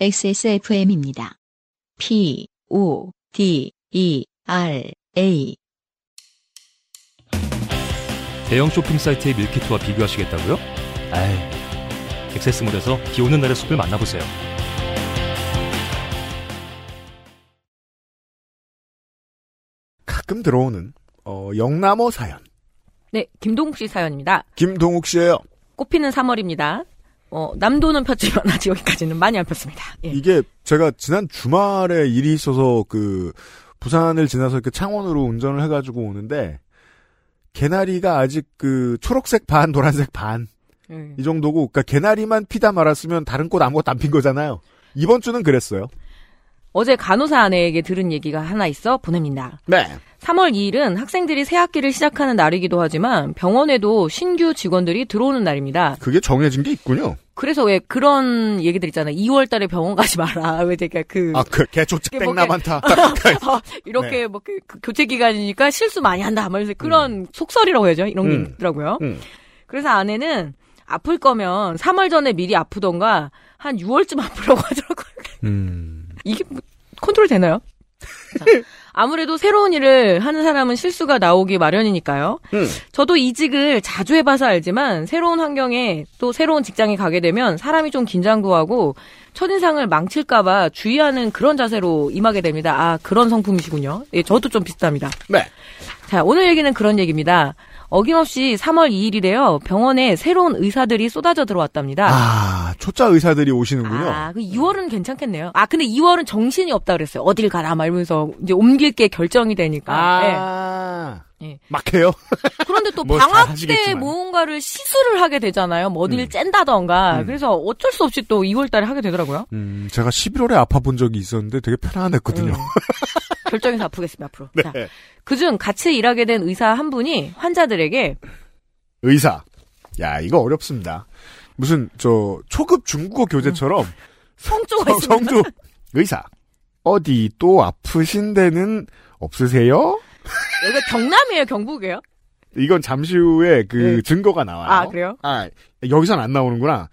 XSFM입니다. P, O, D, E, R, A. 대형 쇼핑 사이트의 밀키트와 비교하시겠다고요? 아이, 액세스몰에서 비 오는 날의 숲을 만나보세요. 가끔 들어오는 어, 영남어 사연. 네, 김동욱 씨 사연입니다. 김동욱 씨예요. 꽃피는 3월입니다. 어, 남도는 폈지만 아직 여기까지는 많이 안 폈습니다. 예. 이게 제가 지난 주말에 일이 있어서 그 부산을 지나서 이렇게 창원으로 운전을 해가지고 오는데 개나리가 아직 그 초록색 반, 노란색 반이 예. 정도고, 그러니까 개나리만 피다 말았으면 다른 꽃 아무것도 안 핀 거잖아요. 이번 주는 그랬어요. 어제 간호사 아내에게 들은 얘기가 하나 있어 보냅니다. 네. 3월 2일은 학생들이 새 학기를 시작하는 날이기도 하지만 병원에도 신규 직원들이 들어오는 날입니다. 그게 정해진 게 있군요. 그래서 왜 그런 얘기들 있잖아요. 2월 달에 병원 가지 마라. 왜 되게 그 아, 그뭐 땡나 게- 많다. 어, 이렇게 뭐 그, 그 교체 기간이니까 실수 많이 한다. 말면서 그런 속설이라고 해야죠. 이런 게 음. 있더라고요. 음. 그래서 아내는 아플 거면 3월 전에 미리 아프던가 한 6월쯤 아프라고 하더라고요. 음. 이게 뭐 컨트롤 되나요? 자, 아무래도 새로운 일을 하는 사람은 실수가 나오기 마련이니까요. 음. 저도 이직을 자주 해봐서 알지만 새로운 환경에 또 새로운 직장에 가게 되면 사람이 좀 긴장도 하고 첫인상을 망칠까봐 주의하는 그런 자세로 임하게 됩니다. 아 그런 성품이시군요. 예, 저도 좀 비슷합니다. 네. 자, 오늘 얘기는 그런 얘기입니다. 어김없이 3월 2일이래요. 병원에 새로운 의사들이 쏟아져 들어왔답니다. 아, 초짜 의사들이 오시는군요. 아, 그 2월은 괜찮겠네요. 아, 근데 2월은 정신이 없다 그랬어요. 어딜 가라 말면서 이제 옮길 게 결정이 되니까. 아. 예. 막 해요? 그런데 또 뭐 방학 때. 무언가를 시술을 하게 되잖아요. 뭐 어딜 음. 쨘다던가. 음. 그래서 어쩔 수 없이 또 2월 달에 하게 되더라고요. 음, 제가 11월에 아파 본 적이 있었는데 되게 편안했거든요. 음. 결정해서 아프겠습니다, 앞으로. 자, 네. 그중 같이 일하게 된 의사 한 분이 환자들에게 의사. 야, 이거 어렵습니다. 무슨, 저, 초급 중국어 교재처럼 성조가 성- 있습니다. 성조 의사. 어디 또 아프신 데는 없으세요? 여기가 경남이에요, 경북이에요? 이건 잠시 후에 그 네. 증거가 나와요. 아, 그래요? 아, 여기선 안 나오는구나.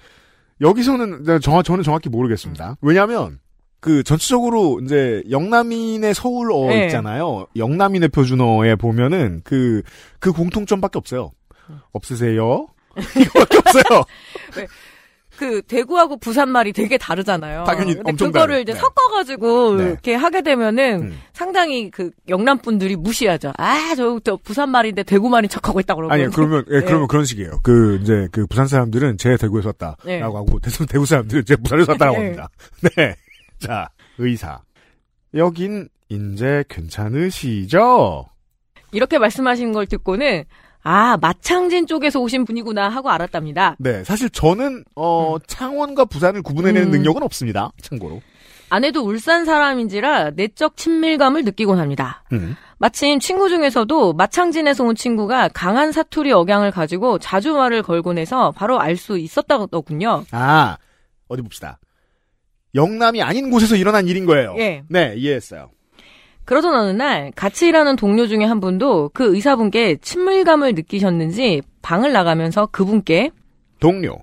여기서는 정 저는 정확히 모르겠습니다. 왜냐하면 그 전체적으로 이제 영남인의 서울어 네. 있잖아요. 영남인의 표준어에 보면은 그그 공통점밖에 없어요. 없으세요? 이거밖에 없어요. 그 대구하고 부산 말이 되게 다르잖아요. 당연히 엄청 그거를 다르죠. 이제 네. 섞어가지고 네. 이렇게 하게 되면은 음. 상당히 그 영남 분들이 무시하죠. 아, 저, 저 부산 말인데 대구 말인 척하고 있다 그러고. 아니 그러면 예, 네. 그러면 그런 식이에요. 그 이제 그 부산 사람들은 제 대구에서 왔다라고 네. 하고 대구 대구 사람들은 제 부산에서 왔다라고 네. 합니다. 네. 자 의사 여긴 이제 괜찮으시죠? 이렇게 말씀하신 걸 듣고는 아 마창진 쪽에서 오신 분이구나 하고 알았답니다. 네, 사실 저는 어 창원과 부산을 구분해내는 음. 능력은 없습니다. 참고로. 아내도 울산 사람인지라 내적 친밀감을 느끼곤 합니다. 음. 마침 친구 중에서도 마창진에서 온 친구가 강한 사투리 억양을 가지고 자주 말을 걸곤 해서 바로 알 수 있었다더군요. 아 어디 봅시다. 영남이 아닌 곳에서 일어난 일인 거예요. 예. 네, 이해했어요. 그러던 어느 날 같이 일하는 동료 중에 한 분도 그 의사분께 친밀감을 느끼셨는지 방을 나가면서 그분께 동료.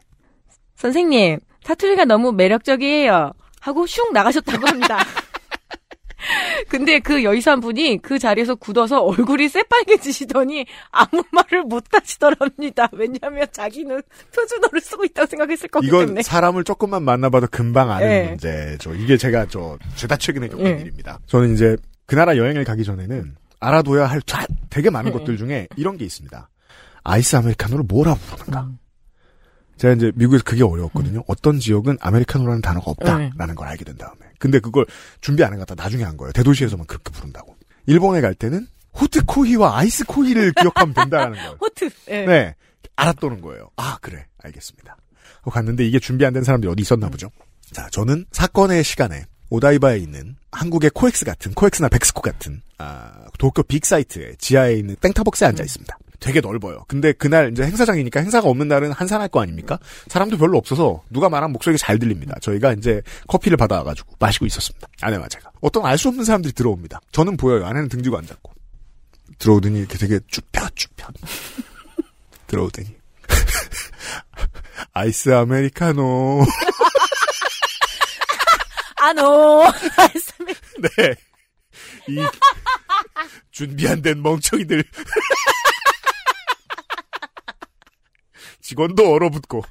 선생님 사투리가 너무 매력적이에요 하고 슉 나가셨다고 합니다. 근데 그 여의사분이 그 자리에서 굳어서 얼굴이 새빨개지시더니 아무 말을 못 하시더랍니다. 왜냐하면 자기는 표준어를 쓰고 있다고 생각했을 거기 이건 때문에. 사람을 조금만 만나봐도 금방 아는 네. 문제죠. 이게 제가 저 죄다 최근에 겪은 네. 일입니다. 저는 이제 그 나라 여행을 가기 전에는 알아둬야 할 자- 되게 많은 네. 것들 중에 이런 게 있습니다. 아이스 아메리카노를 뭐라고 부르는가? 음. 제가 이제 미국에서 그게 어려웠거든요. 어떤 지역은 아메리카노라는 단어가 없다라는 걸 알게 된 다음에. 근데 그걸 준비 안 해갔다 나중에 한 거예요. 대도시에서만 그렇게 부른다고. 일본에 갈 때는 호트 코히와 아이스 코히를 기억하면 된다라는 거예요. 호트. 예. 네. 알았다는 거예요. 아, 그래. 알겠습니다. 하고 갔는데 이게 준비 안 된 사람들이 어디 있었나 보죠. 자, 저는 사건의 시간에 오다이바에 있는 한국의 코엑스 같은, 코엑스나 벡스코 같은, 아, 도쿄 빅사이트의 지하에 있는 땡타벅스에 앉아 있습니다. 되게 넓어요. 근데 그날 이제 행사장이니까 행사가 없는 날은 한산할 거 아닙니까? 사람도 별로 없어서 누가 말하면 목소리가 잘 들립니다. 저희가 이제 커피를 받아와가지고 마시고 있었습니다. 아내와 제가. 어떤 알 수 없는 사람들이 들어옵니다. 저는 보여요. 아내는 등지고 앉았고. 들어오더니 이렇게 되게 쭈뼛쭈뼛 들어오더니 아이스 아메리카노 아노 말씀해. 네. 이 준비 안 된 멍청이들. 직원도 얼어붙고,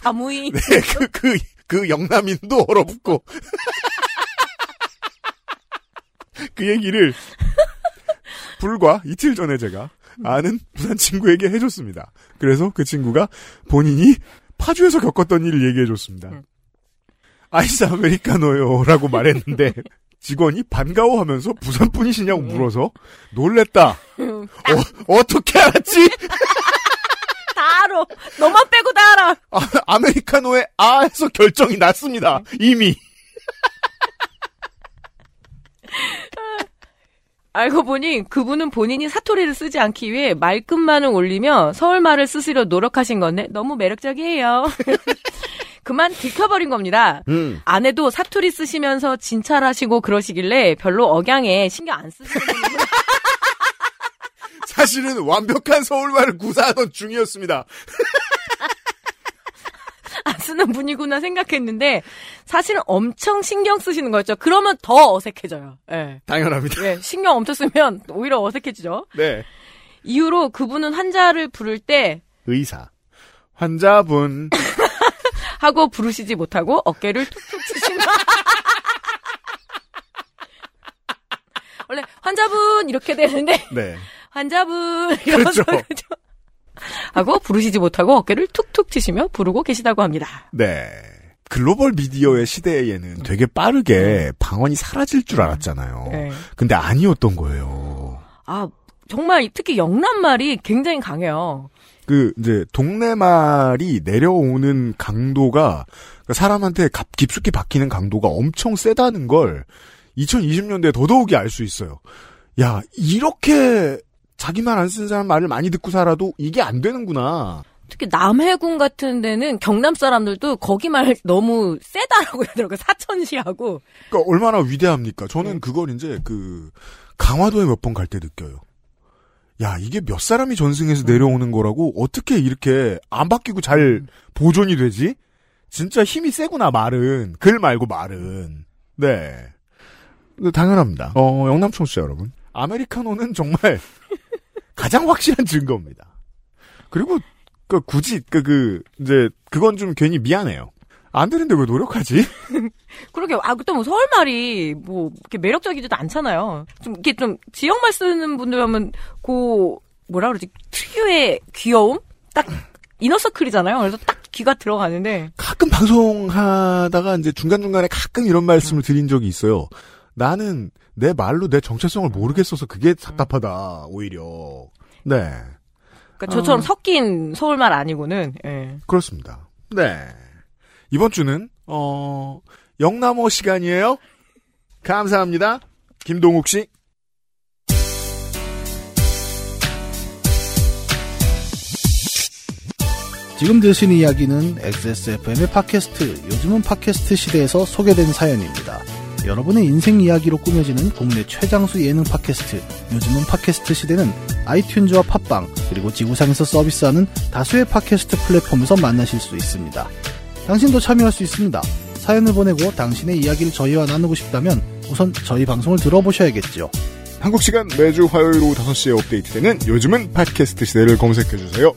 사무이. 네, 그, 그, 그 영남인도 얼어붙고. 그 얘기를 불과 이틀 전에 제가 아는 부산 친구에게 해줬습니다. 그래서 그 친구가 본인이 파주에서 겪었던 일을 얘기해줬습니다. 음. 아이스 아메리카노요 라고 말했는데 직원이 반가워하면서 부산 분이시냐고 물어서 놀랬다. 어, 어떻게 알았지? 다 알아. 너만 빼고 다 알아. 아, 아메리카노의 아에서 결정이 났습니다. 이미. 알고 보니 그분은 본인이 사투리를 쓰지 않기 위해 말끝만을 올리며 서울말을 쓰시려 노력하신 건데 너무 매력적이에요. 그만 들켜버린 겁니다. 음. 아내도 사투리 쓰시면서 진찰하시고 그러시길래 별로 억양에 신경 안 쓰시는 분이구나. 사실은 완벽한 서울말을 구사하던 중이었습니다. 안 쓰는 분이구나 생각했는데 사실은 엄청 신경 쓰시는 거였죠. 그러면 더 어색해져요. 예. 당연합니다. 예, 신경 엄청 쓰면 오히려 어색해지죠. 네. 이후로 그분은 환자를 부를 때 의사. 환자분. 하고 부르시지 못하고 어깨를 툭툭 치시는 원래 환자분 이렇게 되는데 네. 환자분 이러면서 그렇죠. 그죠? 하고 부르시지 못하고 어깨를 툭툭 치시며 부르고 계시다고 합니다. 네. 글로벌 미디어의 시대에는 되게 빠르게 방언이 사라질 줄 알았잖아요. 네. 근데 아니었던 거예요. 아 정말 특히 영남말이 굉장히 강해요. 그 이제 동네 말이 내려오는 강도가 그러니까 사람한테 갑- 깊숙이 박히는 강도가 엄청 세다는 걸 2020년대에 더더욱이 알 수 있어요. 야 이렇게 자기 말안 쓰는 사람 말을 많이 듣고 살아도 이게 안 되는구나. 특히 남해군 같은 데는 경남 사람들도 거기 말 너무 세다라고 하더라고요. 사천시하고. 그러니까 얼마나 위대합니까? 저는 네. 그걸 이제 그 강화도에 몇 번 갈 때 느껴요. 야 이게 몇 사람이 전승해서 내려오는 거라고 어떻게 이렇게 안 바뀌고 잘 보존이 되지? 진짜 힘이 세구나 말은 글 말고 말은 네 네, 당연합니다. 어 영남 청취자 여러분 아메리카노는 정말 가장 확실한 증거입니다. 그리고 그 굳이 그, 그 이제 그건 좀 괜히 미안해요. 안 되는데 왜 노력하지? 그러게, 아, 또뭐 서울 말이 뭐, 이렇게 매력적이지도 않잖아요. 좀, 이렇게 좀, 지역 말 쓰는 분들 하면, 그, 뭐라 그러지, 특유의 귀여움? 딱, 이너서클이잖아요. 그래서 딱 귀가 들어가는데, 가끔 방송하다가 이제 중간 중간에 가끔 이런 말씀을 드린 적이 있어요. 나는 내 말로 내 정체성을 모르겠어서 그게 답답하다, 오히려. 네. 그러니까 저처럼 어. 섞인 서울말 아니고는, 예. 그렇습니다. 네. 이번 주는, 어, 영남어 시간이에요. 감사합니다. 김동욱 씨. 지금 들으신 이야기는 XSFM의 팟캐스트, 요즘은 팟캐스트 시대에서 소개된 사연입니다. 여러분의 인생 이야기로 꾸며지는 국내 최장수 예능 팟캐스트, 요즘은 팟캐스트 시대는 아이튠즈와 팟빵, 그리고 지구상에서 서비스하는 다수의 팟캐스트 플랫폼에서 만나실 수 있습니다. 당신도 참여할 수 있습니다. 사연을 보내고 당신의 이야기를 저희와 나누고 싶다면 우선 저희 방송을 들어보셔야겠죠. 한국 시간 매주 화요일 오후 5시에 업데이트되는 요즘은 팟캐스트 시대를 검색해주세요.